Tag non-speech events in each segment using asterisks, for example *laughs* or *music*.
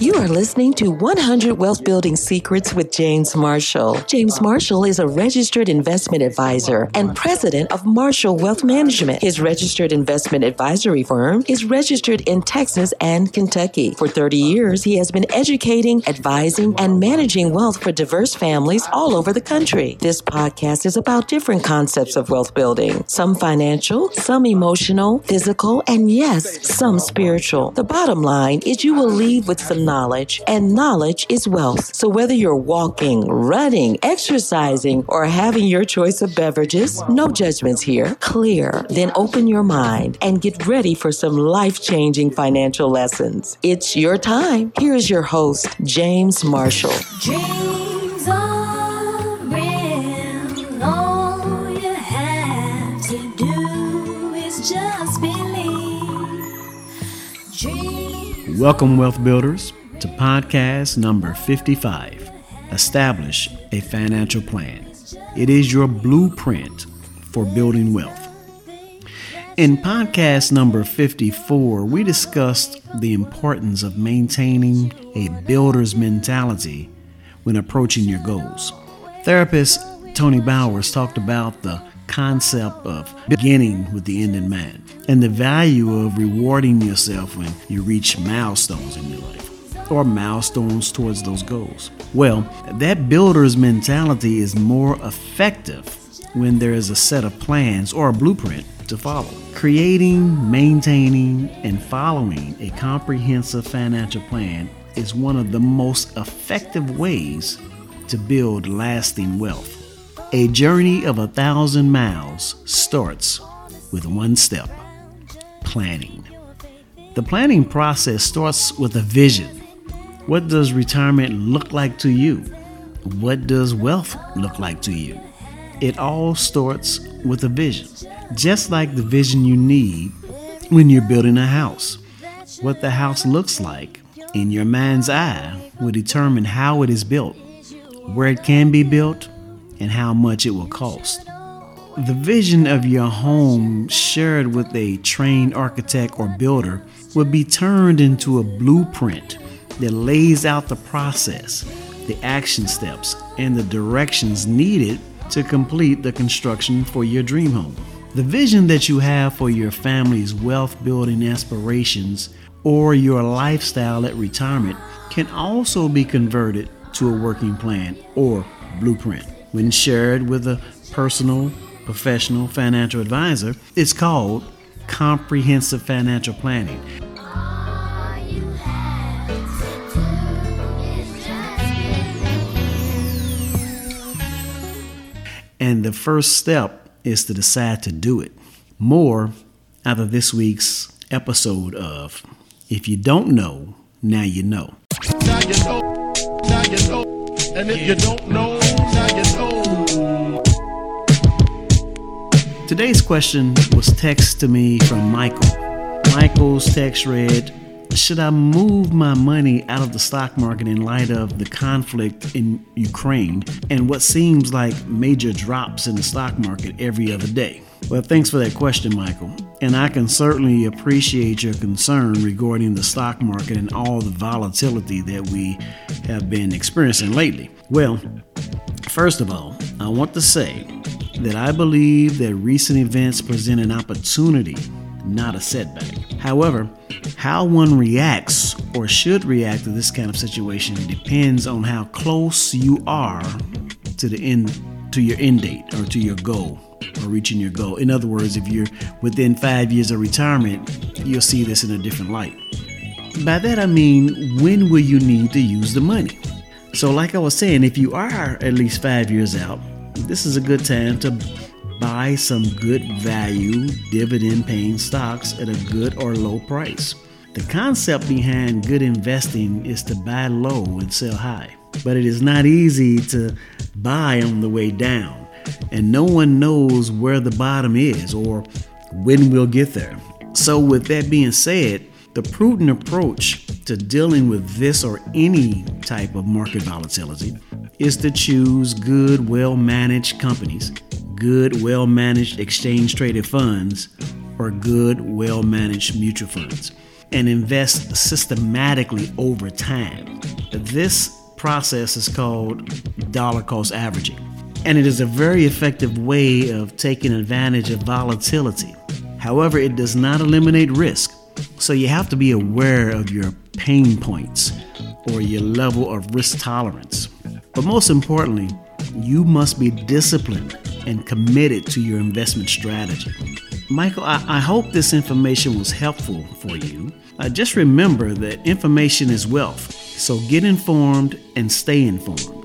You are listening to 100 Wealth Building Secrets with James Marshall. James Marshall is a registered investment advisor and president of Marshall Wealth Management. His registered investment advisory firm is registered in Texas and Kentucky. For 30 years, he has been educating, advising, and managing wealth for diverse families all over the country. This podcast is about different concepts of wealth building some financial, some emotional, physical, and yes, some spiritual. The bottom line is you will leave with some knowledge, and knowledge is wealth. So whether you're walking, running, exercising, or having your choice of beverages, no judgments here. Clear. Then open your mind and get ready for some life changing financial lessons. It's your time. Here's your host, James Marshall. Dreams Welcome, Wealth Builders, to podcast number 55 Establish a Financial Plan. It is your blueprint for building wealth. In podcast number 54, we discussed the importance of maintaining a builder's mentality when approaching your goals. Therapist Tony Bowers talked about the concept of beginning with the end in mind and the value of rewarding yourself when you reach milestones in your life or milestones towards those goals. Well, that builder's mentality is more effective when there is a set of plans or a blueprint to follow. Creating, maintaining, and following a comprehensive financial plan is one of the most effective ways to build lasting wealth. A journey of a thousand miles starts with one step planning. The planning process starts with a vision. What does retirement look like to you? What does wealth look like to you? It all starts with a vision, just like the vision you need when you're building a house. What the house looks like in your mind's eye will determine how it is built, where it can be built, and how much it will cost. The vision of your home, shared with a trained architect or builder, will be turned into a blueprint that lays out the process, the action steps, and the directions needed to complete the construction for your dream home. The vision that you have for your family's wealth building aspirations or your lifestyle at retirement can also be converted to a working plan or blueprint. When shared with a personal, professional financial advisor, it's called comprehensive financial planning. And the first step is to decide to do it. More out of this week's episode of If You Don't Know, Now You Know. Now you know, now you know, and if you don't know, now you know. Today's question was text to me from Michael. Michael's text read, Should I move my money out of the stock market in light of the conflict in Ukraine and what seems like major drops in the stock market every other day? Well, thanks for that question, Michael. And I can certainly appreciate your concern regarding the stock market and all the volatility that we have been experiencing lately. Well, First of all, I want to say that I believe that recent events present an opportunity, not a setback. However, how one reacts or should react to this kind of situation depends on how close you are to the end to your end date or to your goal or reaching your goal. In other words, if you're within 5 years of retirement, you'll see this in a different light. By that I mean, when will you need to use the money? So, like I was saying, if you are at least five years out, this is a good time to buy some good value dividend paying stocks at a good or low price. The concept behind good investing is to buy low and sell high, but it is not easy to buy on the way down, and no one knows where the bottom is or when we'll get there. So, with that being said, the prudent approach to dealing with this or any type of market volatility is to choose good, well managed companies, good, well managed exchange traded funds, or good, well managed mutual funds. and invest systematically over time. This process is called dollar cost averaging, and it is a very effective way of taking advantage of volatility. However, it does not eliminate risk, so you have to be aware of your pain points or your level of risk tolerance. But most importantly, you must be disciplined and committed to your investment strategy. Michael, I, I hope this information was helpful for you. Uh, just remember that information is wealth, so get informed and stay informed.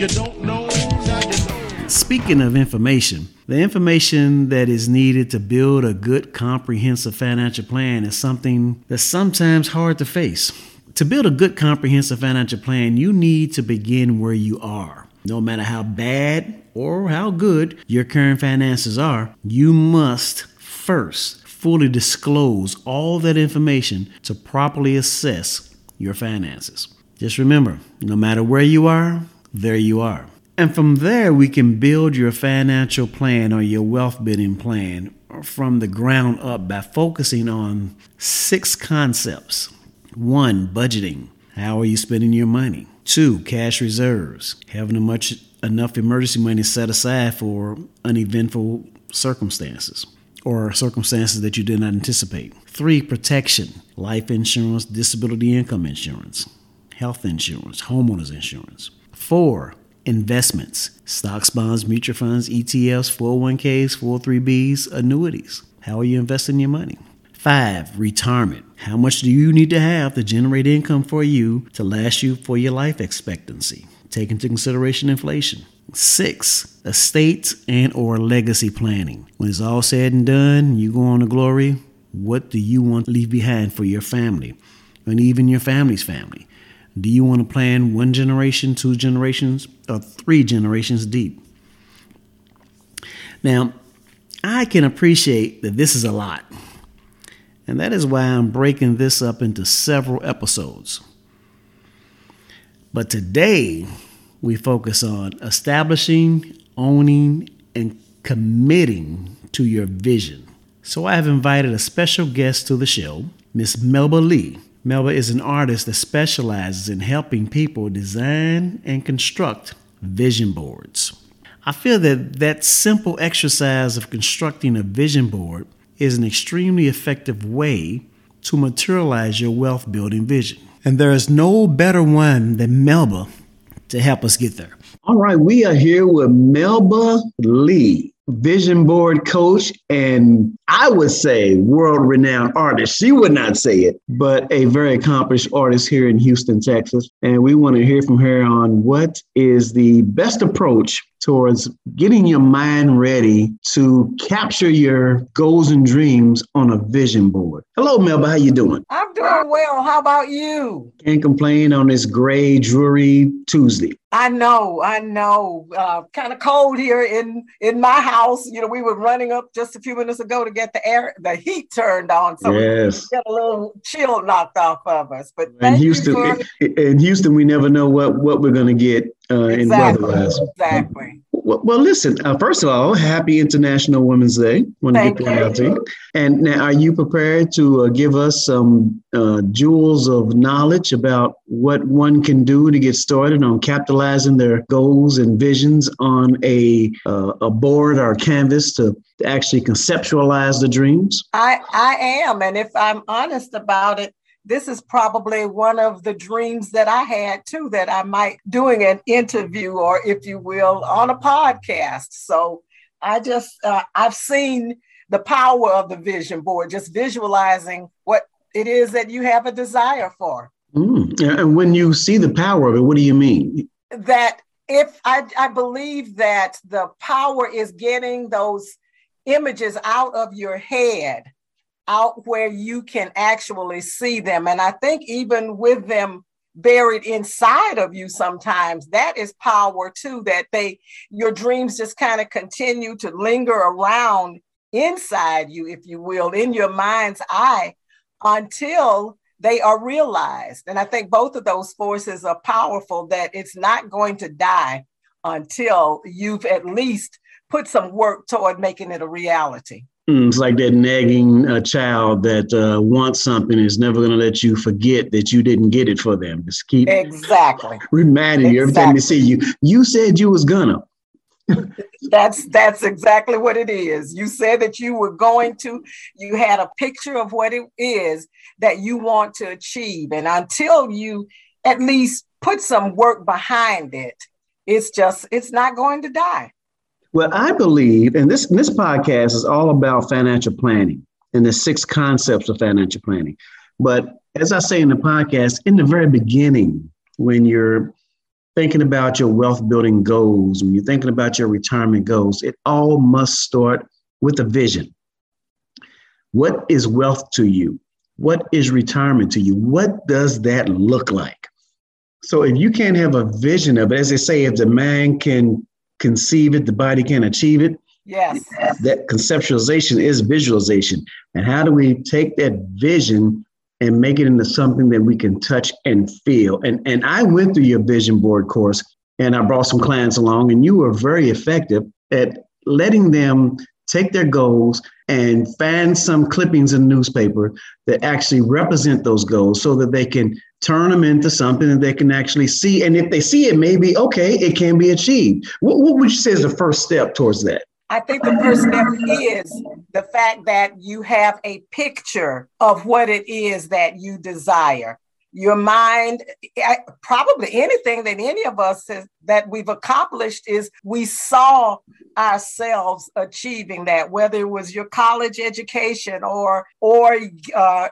You don't know. Speaking of information, the information that is needed to build a good, comprehensive financial plan is something that's sometimes hard to face. To build a good, comprehensive financial plan, you need to begin where you are. No matter how bad or how good your current finances are, you must first fully disclose all that information to properly assess your finances. Just remember, no matter where you are, there you are. And from there, we can build your financial plan or your wealth building plan from the ground up by focusing on six concepts. One, budgeting. How are you spending your money? Two, cash reserves. Having much enough emergency money set aside for uneventful circumstances or circumstances that you did not anticipate. Three, protection. Life insurance, disability income insurance, health insurance, homeowners insurance. Four, investments. Stocks, bonds, mutual funds, ETFs, 401ks, 403bs, annuities. How are you investing your money? Five, retirement. How much do you need to have to generate income for you to last you for your life expectancy? Take into consideration inflation. Six, estate and or legacy planning. When it's all said and done, you go on to glory, what do you want to leave behind for your family and even your family's family? Do you want to plan one generation, two generations, or three generations deep? Now, I can appreciate that this is a lot. And that is why I'm breaking this up into several episodes. But today, we focus on establishing, owning, and committing to your vision. So I have invited a special guest to the show, Miss Melba Lee. Melba is an artist that specializes in helping people design and construct vision boards. I feel that that simple exercise of constructing a vision board is an extremely effective way to materialize your wealth building vision. And there is no better one than Melba to help us get there. All right, we are here with Melba Lee, vision board coach, and I would say world renowned artist. She would not say it, but a very accomplished artist here in Houston, Texas. And we want to hear from her on what is the best approach towards getting your mind ready to capture your goals and dreams on a vision board. Hello, Melba. How you doing? I'm doing well. How about you? Can't complain on this gray, dreary Tuesday. I know, I know. Uh, kind of cold here in in my house. You know, we were running up just a few minutes ago to get the air, the heat turned on, so Yes. we got a little chill knocked off of us. But In Houston, for in Houston, we never know what, what we're going to get uh, in exactly, weather-wise. exactly. Well, well, listen. Uh, first of all, happy International Women's Day. Want to get that out to you. And now, are you prepared to uh, give us some uh, jewels of knowledge about what one can do to get started on capitalizing their goals and visions on a uh, a board or canvas to, to actually conceptualize the dreams? I I am, and if I'm honest about it, this is probably one of the dreams that I had too. That I might doing an interview, or if you will, on a podcast. So I just uh, I've seen the power of the vision board, just visualizing what it is that you have a desire for. Mm. And when you see the power of it, what do you mean? that if I, I believe that the power is getting those images out of your head out where you can actually see them and i think even with them buried inside of you sometimes that is power too that they your dreams just kind of continue to linger around inside you if you will in your mind's eye until they are realized. And I think both of those forces are powerful, that it's not going to die until you've at least put some work toward making it a reality. It's like that nagging uh, child that uh, wants something is never going to let you forget that you didn't get it for them. Just keep Exactly. reminding you every time they see you. You said you was gonna. That's that's exactly what it is. You said that you were going to, you had a picture of what it is that you want to achieve. And until you at least put some work behind it, it's just it's not going to die. Well, I believe, and this this podcast is all about financial planning and the six concepts of financial planning. But as I say in the podcast, in the very beginning, when you're thinking about your wealth building goals, when you're thinking about your retirement goals, it all must start with a vision. What is wealth to you? What is retirement to you? What does that look like? So if you can't have a vision of it, as they say, if the man can conceive it, the body can't achieve it. Yes. That conceptualization is visualization. And how do we take that vision and make it into something that we can touch and feel? And, and I went through your vision board course and I brought some clients along, and you were very effective at letting them take their goals and find some clippings in the newspaper that actually represent those goals so that they can turn them into something that they can actually see. And if they see it, maybe, okay, it can be achieved. What, what would you say is the first step towards that? I think the first step is the fact that you have a picture of what it is that you desire. Your mind, probably anything that any of us has, that we've accomplished is we saw ourselves achieving that, whether it was your college education or or uh,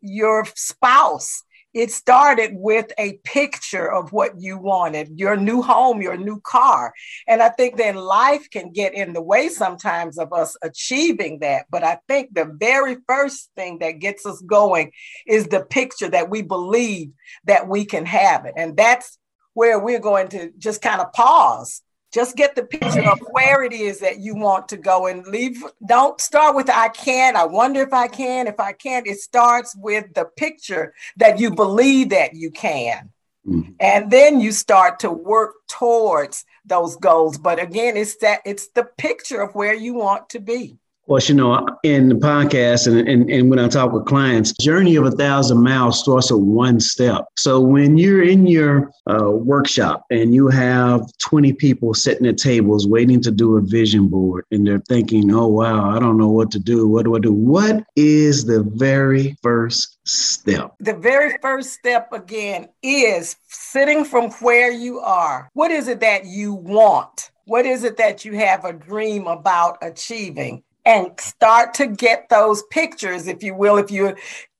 your spouse it started with a picture of what you wanted your new home your new car. And i think then life can get in the way sometimes of us achieving that. But i think the very first thing that gets us going is the picture that we believe that we can have it. And that's where we're going to just kind of pause just get the picture of where it is that you want to go and leave. Don't start with I can, I wonder if I can, if I can't. It starts with the picture that you believe that you can. Mhm. And then you start to work towards those goals. But again, it's that it's the picture of where you want to be. Well, you know, in the podcast and, and, and when I talk with clients, journey of a thousand miles starts at one step. So when you're in your uh, workshop and you have 20 people sitting at tables waiting to do a vision board and they're thinking, oh, wow, I don't know what to do. What do I do? What is the very first step? The very first step again is sitting from where you are. What is it that you want? What is it that you have a dream about achieving? And start to get those pictures, if you will, if you're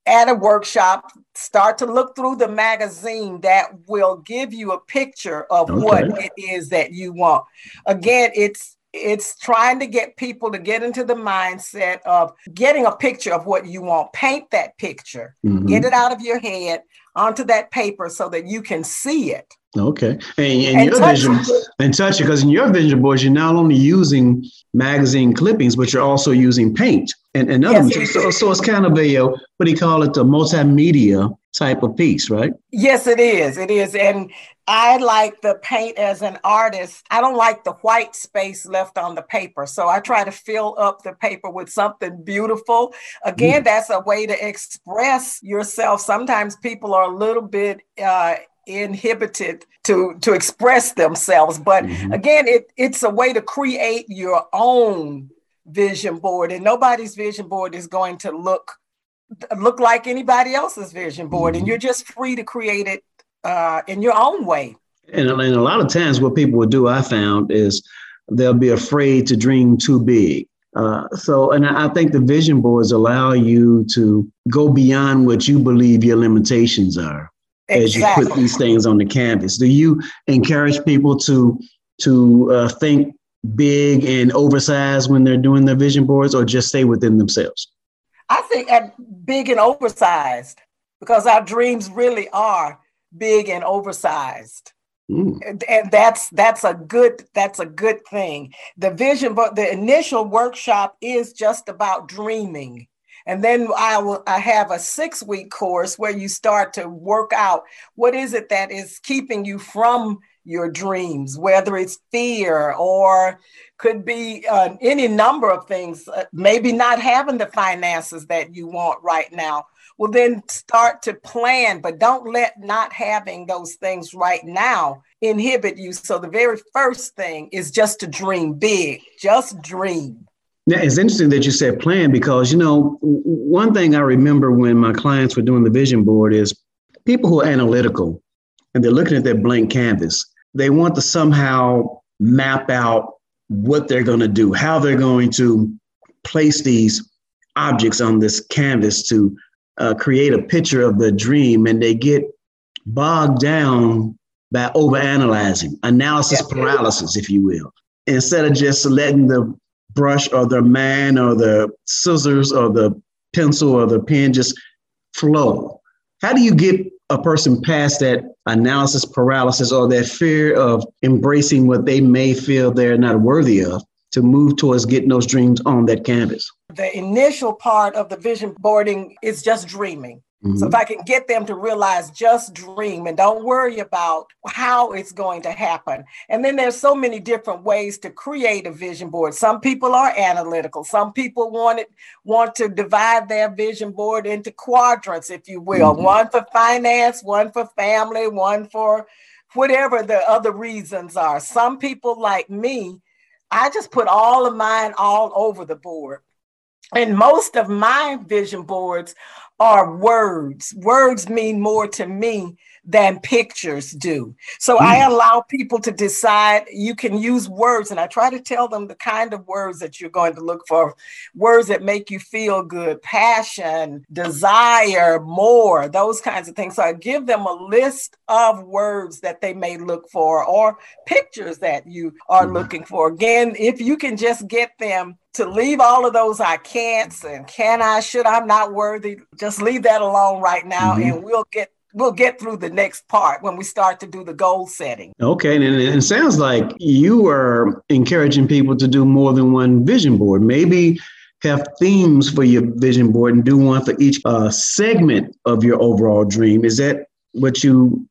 at a workshop, start to look through the magazine that will give you a picture of what it is that you want. Again, it's it's trying to get people to get into the mindset of getting a picture of what you want. Paint that picture. Mhm. Get it out of your head onto that paper so that you can see it. Okay. And, and, And your touch vision, it. and touch it, because in your vision boards, you're not only using magazine clippings, but you're also using paint and, and other Yes. materials. So, so it's kind of a, uh, what do you call it, the multimedia type of piece, right? Yes, it is. It is. And I like the paint as an artist. I don't like the white space left on the paper. So I try to fill up the paper with something beautiful. Again, that's a way to express yourself. Sometimes people are a little bit uh, inhibited to, to express themselves. But Mhm. again, it, it's a way to create your own vision board. And nobody's vision board is going to look look like anybody else's vision board, and Mhm. you're just free to create it uh, in your own way. And, and a lot of times, what people will do, I found, is they'll be afraid to dream too big. Uh, so, and I think the vision boards allow you to go beyond what you believe your limitations are. as you put these things on the canvas. Do you encourage people to to uh, think big and oversized when they're doing their vision boards, or just stay within themselves? I think at big and oversized because our dreams really are big and oversized. Mm, and and that's that's a good that's a good thing. The vision but the initial workshop is just about dreaming. And then I will I have a six week course where you start to work out what is it that is keeping you from your dreams, whether it's fear or could be uh, any number of things, uh, maybe not having the finances that you want right now. Well, then start to plan, but don't let not having those things right now inhibit you. So, the very first thing is just to dream big, just dream. Now, it's interesting that you said plan because, you know, one thing I remember when my clients were doing the vision board is people who are analytical and they're looking at their blank canvas, they want to somehow map out what they're going to do, how they're going to place these objects on this canvas to uh, create a picture of the dream, and they get bogged down by overanalyzing, analysis paralysis, if you will, instead of just letting the brush or the man or the scissors or the pencil or the pen just flow. How do you get a person past that analysis paralysis or that fear of embracing what they may feel they're not worthy of to move towards getting those dreams on that canvas? The initial part of the vision boarding is just dreaming. So Mhm. if I can get them to realize just dream and don't worry about how it's going to happen. And then there's so many different ways to create a vision board. Some people are analytical. Some people want it want to divide their vision board into quadrants, if you will. Mhm. One for finance, one for family, one for whatever the other reasons are. Some people like me, I just put all of mine all over the board. And most of my vision boards are words. Words mean more to me than pictures do. So I allow people to decide you can use words, and I try to tell them the kind of words that you're going to look for words that make you feel good, passion, desire, more, those kinds of things. So I give them a list of words that they may look for or pictures that you are Mhm. looking for. Again, if you can just get them to leave all of those I can'ts and can I, should I'm not worthy, just leave that alone right now Mhm. and we'll get we'll get through the next part when we start to do the goal setting. Okay, and it it sounds like you are encouraging people to do more than one vision board. Maybe have themes for your vision board and do one for each uh, segment of your overall dream. Is that what you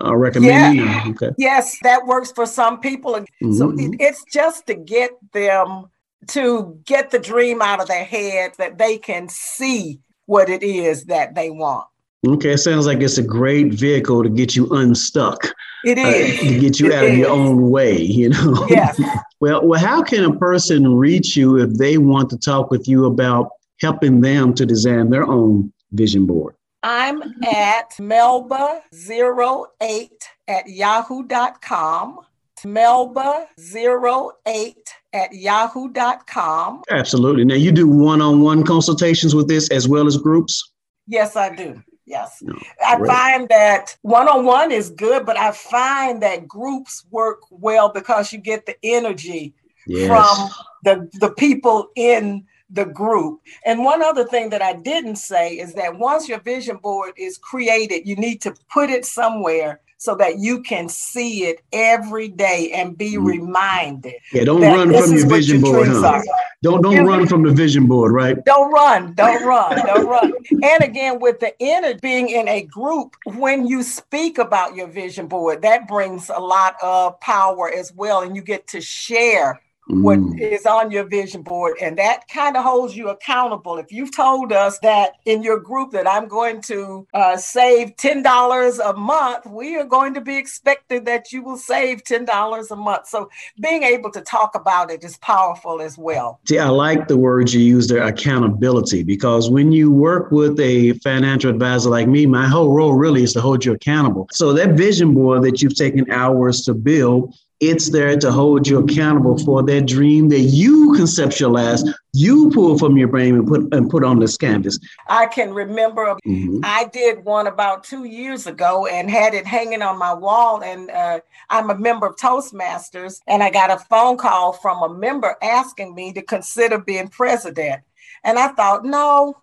are recommending? Okay. Yes, that works for some people. So Mhm. it, it's just to get them to get the dream out of their head that they can see what it is that they want. Okay, it sounds like it's a great vehicle to get you unstuck, It is uh, to get you It out of your own way. You know. Yes. *laughs* Well, well, how can a person reach you if they want to talk with you about helping them to design their own vision board? I'm at melba08 at yahoo.com. Melba08 at yahoo.com. Absolutely. Now, you do one-on-one consultations with this as well as groups. Yes, I do. Yes. No, I great. find that one on one is good, but I find that groups work well because you get the energy Yes. from the, the people in the group. And one other thing that I didn't say is that once your vision board is created, you need to put it somewhere so that you can see it every day and be Mhm. reminded. yeah. Don't run from your vision board, huh? Don't don't run from the vision board, right? Don't run, don't run, don't run. And again, with the inner being in a group, when you speak about your vision board, that brings a lot of power as well. And you get to share what Mm. is on your vision board. And that kind of holds you accountable. If you've told us that in your group that I'm going to uh, save $10 a month, we are going to be expected that you will save $10 a month. So being able to talk about it is powerful as well. See, I like the words you use there, accountability, because when you work with a financial advisor like me, my whole role really is to hold you accountable. So that vision board that you've taken hours to build, it's there to hold you accountable for that dream that you conceptualize, you pull from your brain and put and put on this canvas. I can remember Mhm. I did one about two years ago and had it hanging on my wall. And uh, I'm a member of Toastmasters, and I got a phone call from a member asking me to consider being president. And I thought, no,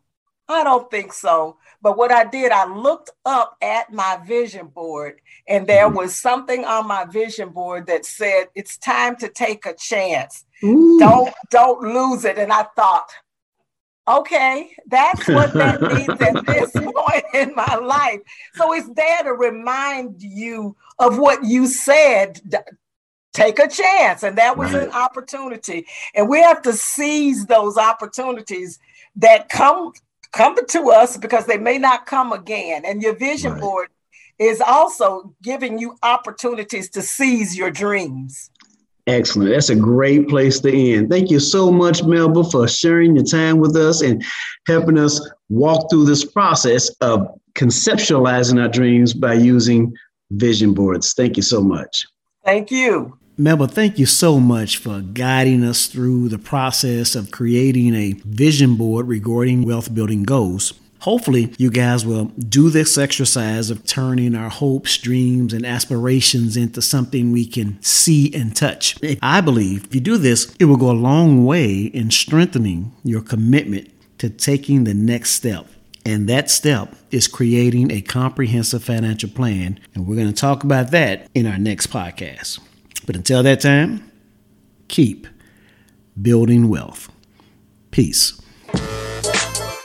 I don't think so. But what I did, I looked up at my vision board, and there Mhm. was something on my vision board that said, "It's time to take a chance. Ooh. Don't don't lose it." And I thought, Okay, that's what that *laughs* means at this point *laughs* in my life. So it's there to remind you of what you said. Take a chance. And that was an opportunity. And we have to seize those opportunities that come come to us because they may not come again. And your vision Right. board is also giving you opportunities to seize your dreams. Excellent. That's a great place to end. Thank you so much, Melba, for sharing your time with us and helping us walk through this process of conceptualizing our dreams by using vision boards. Thank you so much. Thank you. Melba, thank you so much for guiding us through the process of creating a vision board regarding wealth building goals. Hopefully, you guys will do this exercise of turning our hopes, dreams, and aspirations into something we can see and touch. I believe if you do this, it will go a long way in strengthening your commitment to taking the next step. And that step is creating a comprehensive financial plan. And we're going to talk about that in our next podcast. But until that time, keep building wealth. Peace.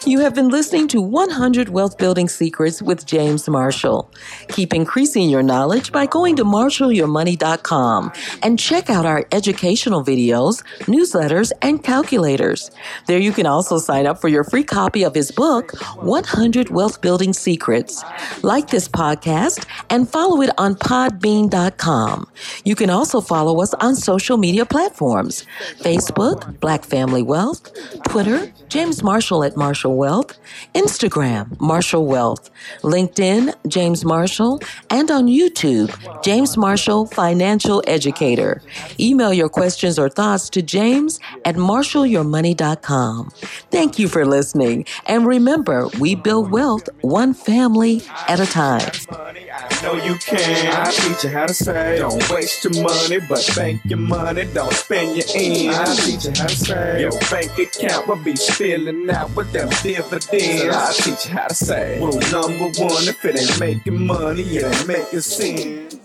You have been listening to 100 Wealth Building Secrets with James Marshall. Keep increasing your knowledge by going to marshallyourmoney.com and check out our educational videos, newsletters, and calculators. There you can also sign up for your free copy of his book, 100 Wealth Building Secrets. Like this podcast and follow it on podbean.com. You can also follow us on social media platforms Facebook, Black Family Wealth, Twitter, James Marshall at Marshall Wealth, Instagram, Marshall Wealth, LinkedIn, James Marshall, and on YouTube, James Marshall Financial Educator. Email your questions or thoughts to james at marshallyourmoney.com. Thank you for listening. And remember, we build wealth one family at a time. I know you can. I teach you how to save. Don't waste your money, but bank your money. Don't spend your ends. I teach you how to save. Your bank account will be spilling out with them dividends. I teach you how to save. Rule number one, if it ain't making money, it ain't making sense.